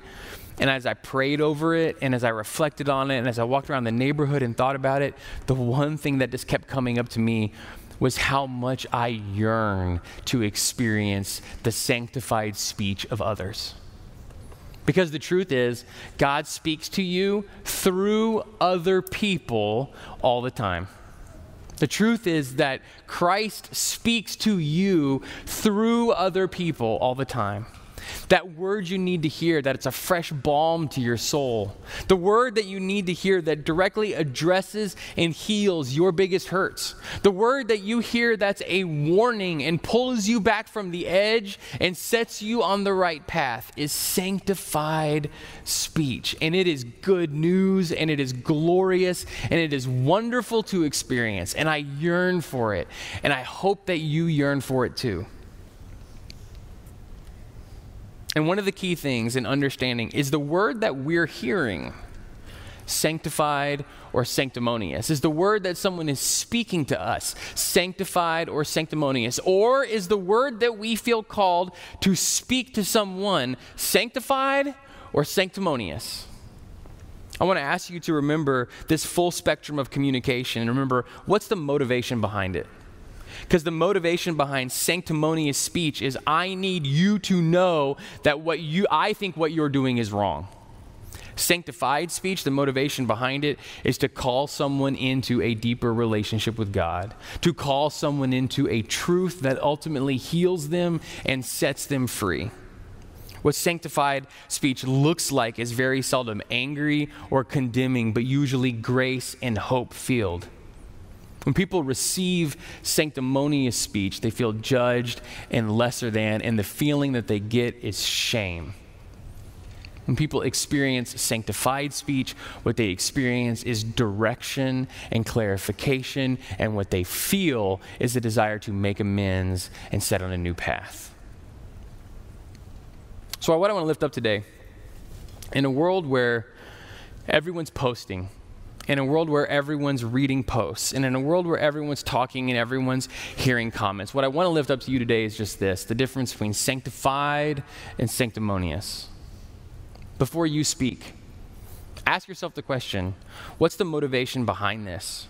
and as I prayed over it and as I reflected on it and as I walked around the neighborhood and thought about it, the one thing that just kept coming up to me was how much I yearn to experience the sanctified speech of others. Because the truth is, God speaks to you through other people all the time. The truth is that Christ speaks to you through other people all the time. That word you need to hear, that it's a fresh balm to your soul. The word that you need to hear that directly addresses and heals your biggest hurts. The word that you hear that's a warning and pulls you back from the edge and sets you on the right path is sanctified speech. And it is good news and it is glorious and it is wonderful to experience. And I yearn for it. And I hope that you yearn for it too. And one of the key things in understanding is the word that we're hearing, sanctified or sanctimonious. Is the word that someone is speaking to us sanctified or sanctimonious? Or is the word that we feel called to speak to someone sanctified or sanctimonious? I want to ask you to remember this full spectrum of communication and remember what's the motivation behind it. Because the motivation behind sanctimonious speech is I need you to know that what you I think what you're doing is wrong. Sanctified speech, the motivation behind it is to call someone into a deeper relationship with God, to call someone into a truth that ultimately heals them and sets them free. What sanctified speech looks like is very seldom angry or condemning, but usually grace and hope filled. When people receive sanctimonious speech, they feel judged and lesser than, and the feeling that they get is shame. When people experience sanctified speech, what they experience is direction and clarification, and what they feel is the desire to make amends and set on a new path. So, what I want to lift up today, in a world where everyone's posting, in a world where everyone's reading posts, and in a world where everyone's talking and everyone's hearing comments, what I want to lift up to you today is just this the difference between sanctified and sanctimonious. Before you speak, ask yourself the question what's the motivation behind this?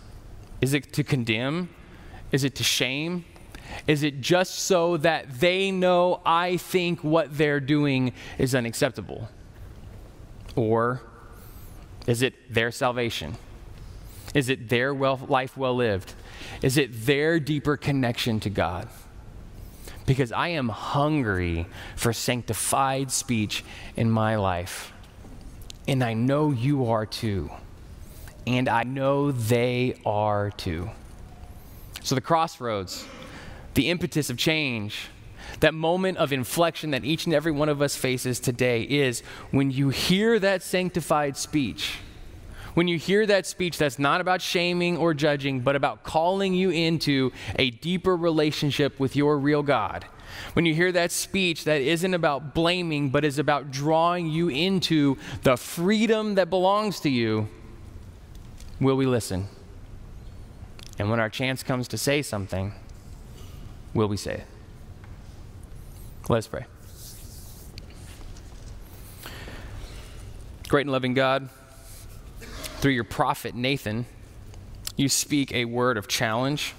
Is it to condemn? Is it to shame? Is it just so that they know I think what they're doing is unacceptable? Or is it their salvation? Is it their life well lived? Is it their deeper connection to God? Because I am hungry for sanctified speech in my life. And I know you are too. And I know they are too. So, the crossroads the impetus of change, that moment of inflection that each and every one of us faces today is when you hear that sanctified speech. When you hear that speech that's not about shaming or judging, but about calling you into a deeper relationship with your real God. When you hear that speech that isn't about blaming, but is about drawing you into the freedom that belongs to you, will we listen? And when our chance comes to say something, will we say it? Let's pray. Great and loving God, through your prophet Nathan, you speak a word of challenge,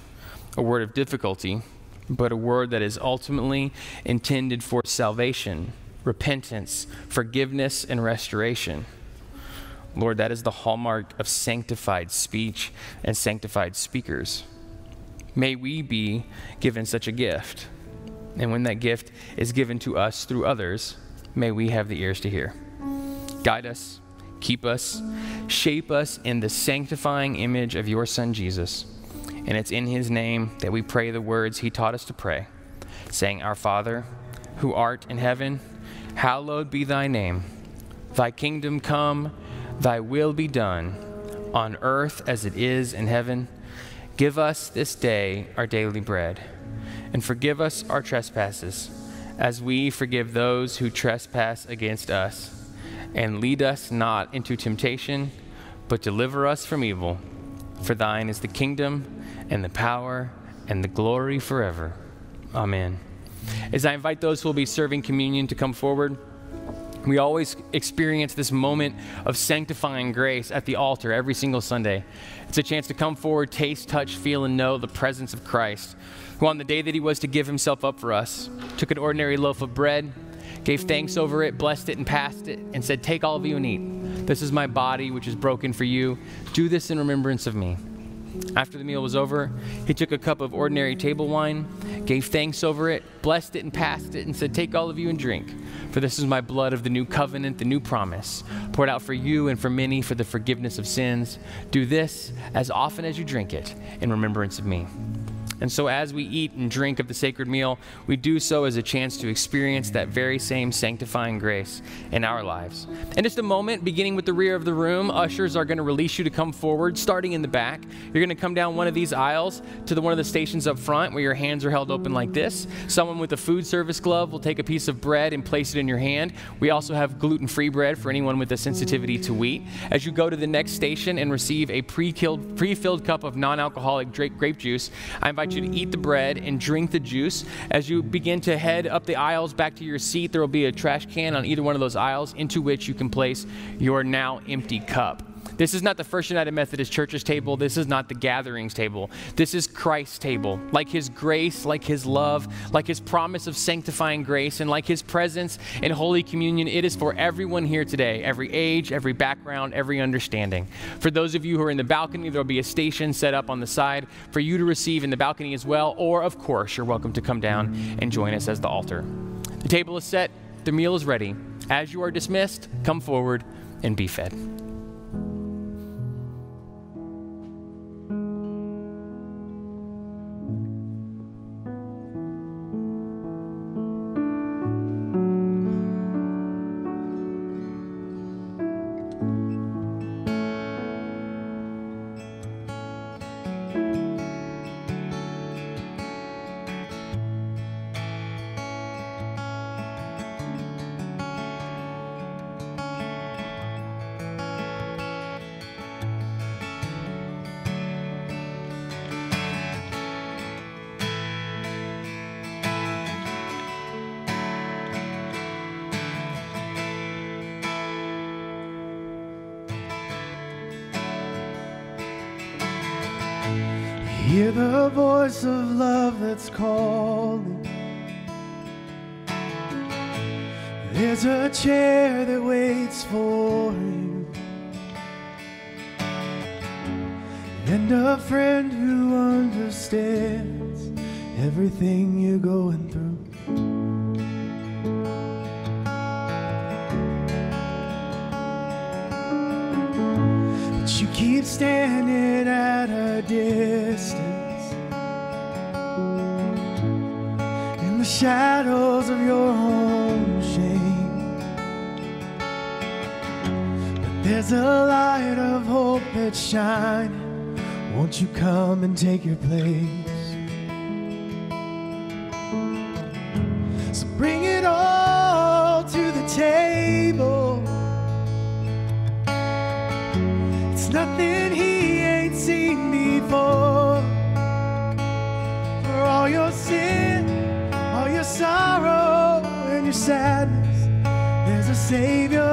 a word of difficulty, but a word that is ultimately intended for salvation, repentance, forgiveness, and restoration. Lord, that is the hallmark of sanctified speech and sanctified speakers. May we be given such a gift. And when that gift is given to us through others, may we have the ears to hear. Guide us, keep us, shape us in the sanctifying image of your Son, Jesus. And it's in his name that we pray the words he taught us to pray, saying, Our Father, who art in heaven, hallowed be thy name. Thy kingdom come, thy will be done, on earth as it is in heaven. Give us this day our daily bread, and forgive us our trespasses, as we forgive those who trespass against us. And lead us not into temptation, but deliver us from evil. For thine is the kingdom, and the power, and the glory forever. Amen. As I invite those who will be serving communion to come forward, we always experience this moment of sanctifying grace at the altar every single Sunday. It's a chance to come forward, taste, touch, feel, and know the presence of Christ, who on the day that he was to give himself up for us, took an ordinary loaf of bread, gave thanks over it, blessed it, and passed it, and said, Take all of you and eat. This is my body, which is broken for you. Do this in remembrance of me. After the meal was over, he took a cup of ordinary table wine, gave thanks over it, blessed it, and passed it, and said, Take all of you and drink. For this is my blood of the new covenant, the new promise, poured out for you and for many for the forgiveness of sins. Do this as often as you drink it in remembrance of me. And so, as we eat and drink of the sacred meal, we do so as a chance to experience that very same sanctifying grace in our lives. In just a moment, beginning with the rear of the room, ushers are going to release you to come forward, starting in the back. You're going to come down one of these aisles to the, one of the stations up front where your hands are held open like this. Someone with a food service glove will take a piece of bread and place it in your hand. We also have gluten free bread for anyone with a sensitivity to wheat. As you go to the next station and receive a pre filled cup of non alcoholic grape juice, I invite invite you to eat the bread and drink the juice. As you begin to head up the aisles back to your seat, there will be a trash can on either one of those aisles into which you can place your now empty cup. This is not the First United Methodist Church's table. This is not the gatherings table. This is Christ's table. Like his grace, like his love, like his promise of sanctifying grace, and like his presence in Holy Communion, it is for everyone here today, every age, every background, every understanding. For those of you who are in the balcony, there will be a station set up on the side for you to receive in the balcony as well. Or, of course, you're welcome to come down and join us as the altar. The table is set, the meal is ready. As you are dismissed, come forward and be fed. Come and take your place? So bring it all to the table. It's nothing he ain't seen before. For all your sin, all your sorrow, and your sadness, there's a Savior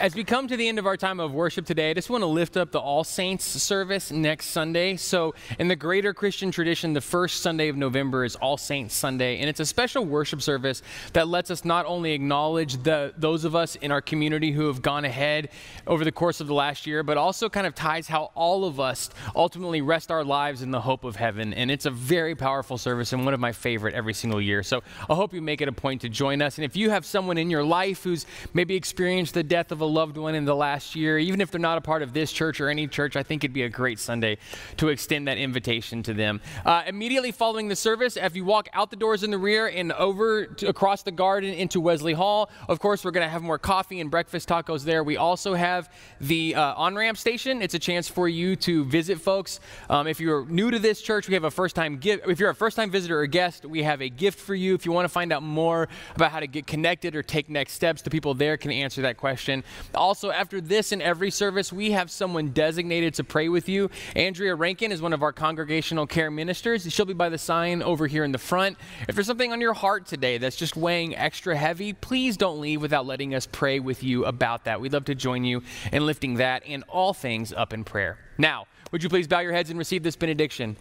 As we come to the end of our time of worship today, I just want to lift up the All Saints service next Sunday. So, in the greater Christian tradition, the first Sunday of November is All Saints Sunday, and it's a special worship service that lets us not only acknowledge the, those of us in our community who have gone ahead over the course of the last year, but also kind of ties how all of us ultimately rest our lives in the hope of heaven. And it's a very powerful service and one of my favorite every single year. So, I hope you make it a point to join us. And if you have someone in your life who's maybe experienced the death of a loved one in the last year, even if they're not a part of this church or any church, I think it'd be a great Sunday to extend that invitation to them. Uh, immediately following the service, if you walk out the doors in the rear and over to, across the garden into Wesley Hall, of course, we're going to have more coffee and breakfast tacos there. We also have the uh, on ramp station. It's a chance for you to visit folks. Um, if you're new to this church, we have a first time gift. If you're a first time visitor or guest, we have a gift for you. If you want to find out more about how to get connected or take next steps, the people there can answer that question. Also, after this and every service, we have someone designated to pray with you. Andrea Rankin is one of our congregational care ministers. She'll be by the sign over here in the front. If there's something on your heart today that's just weighing extra heavy, please don't leave without letting us pray with you about that. We'd love to join you in lifting that and all things up in prayer. Now, would you please bow your heads and receive this benediction?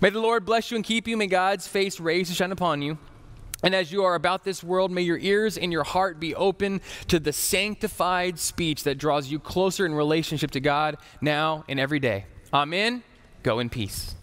May the Lord bless you and keep you. May God's face raise to shine upon you. And as you are about this world, may your ears and your heart be open to the sanctified speech that draws you closer in relationship to God now and every day. Amen. Go in peace.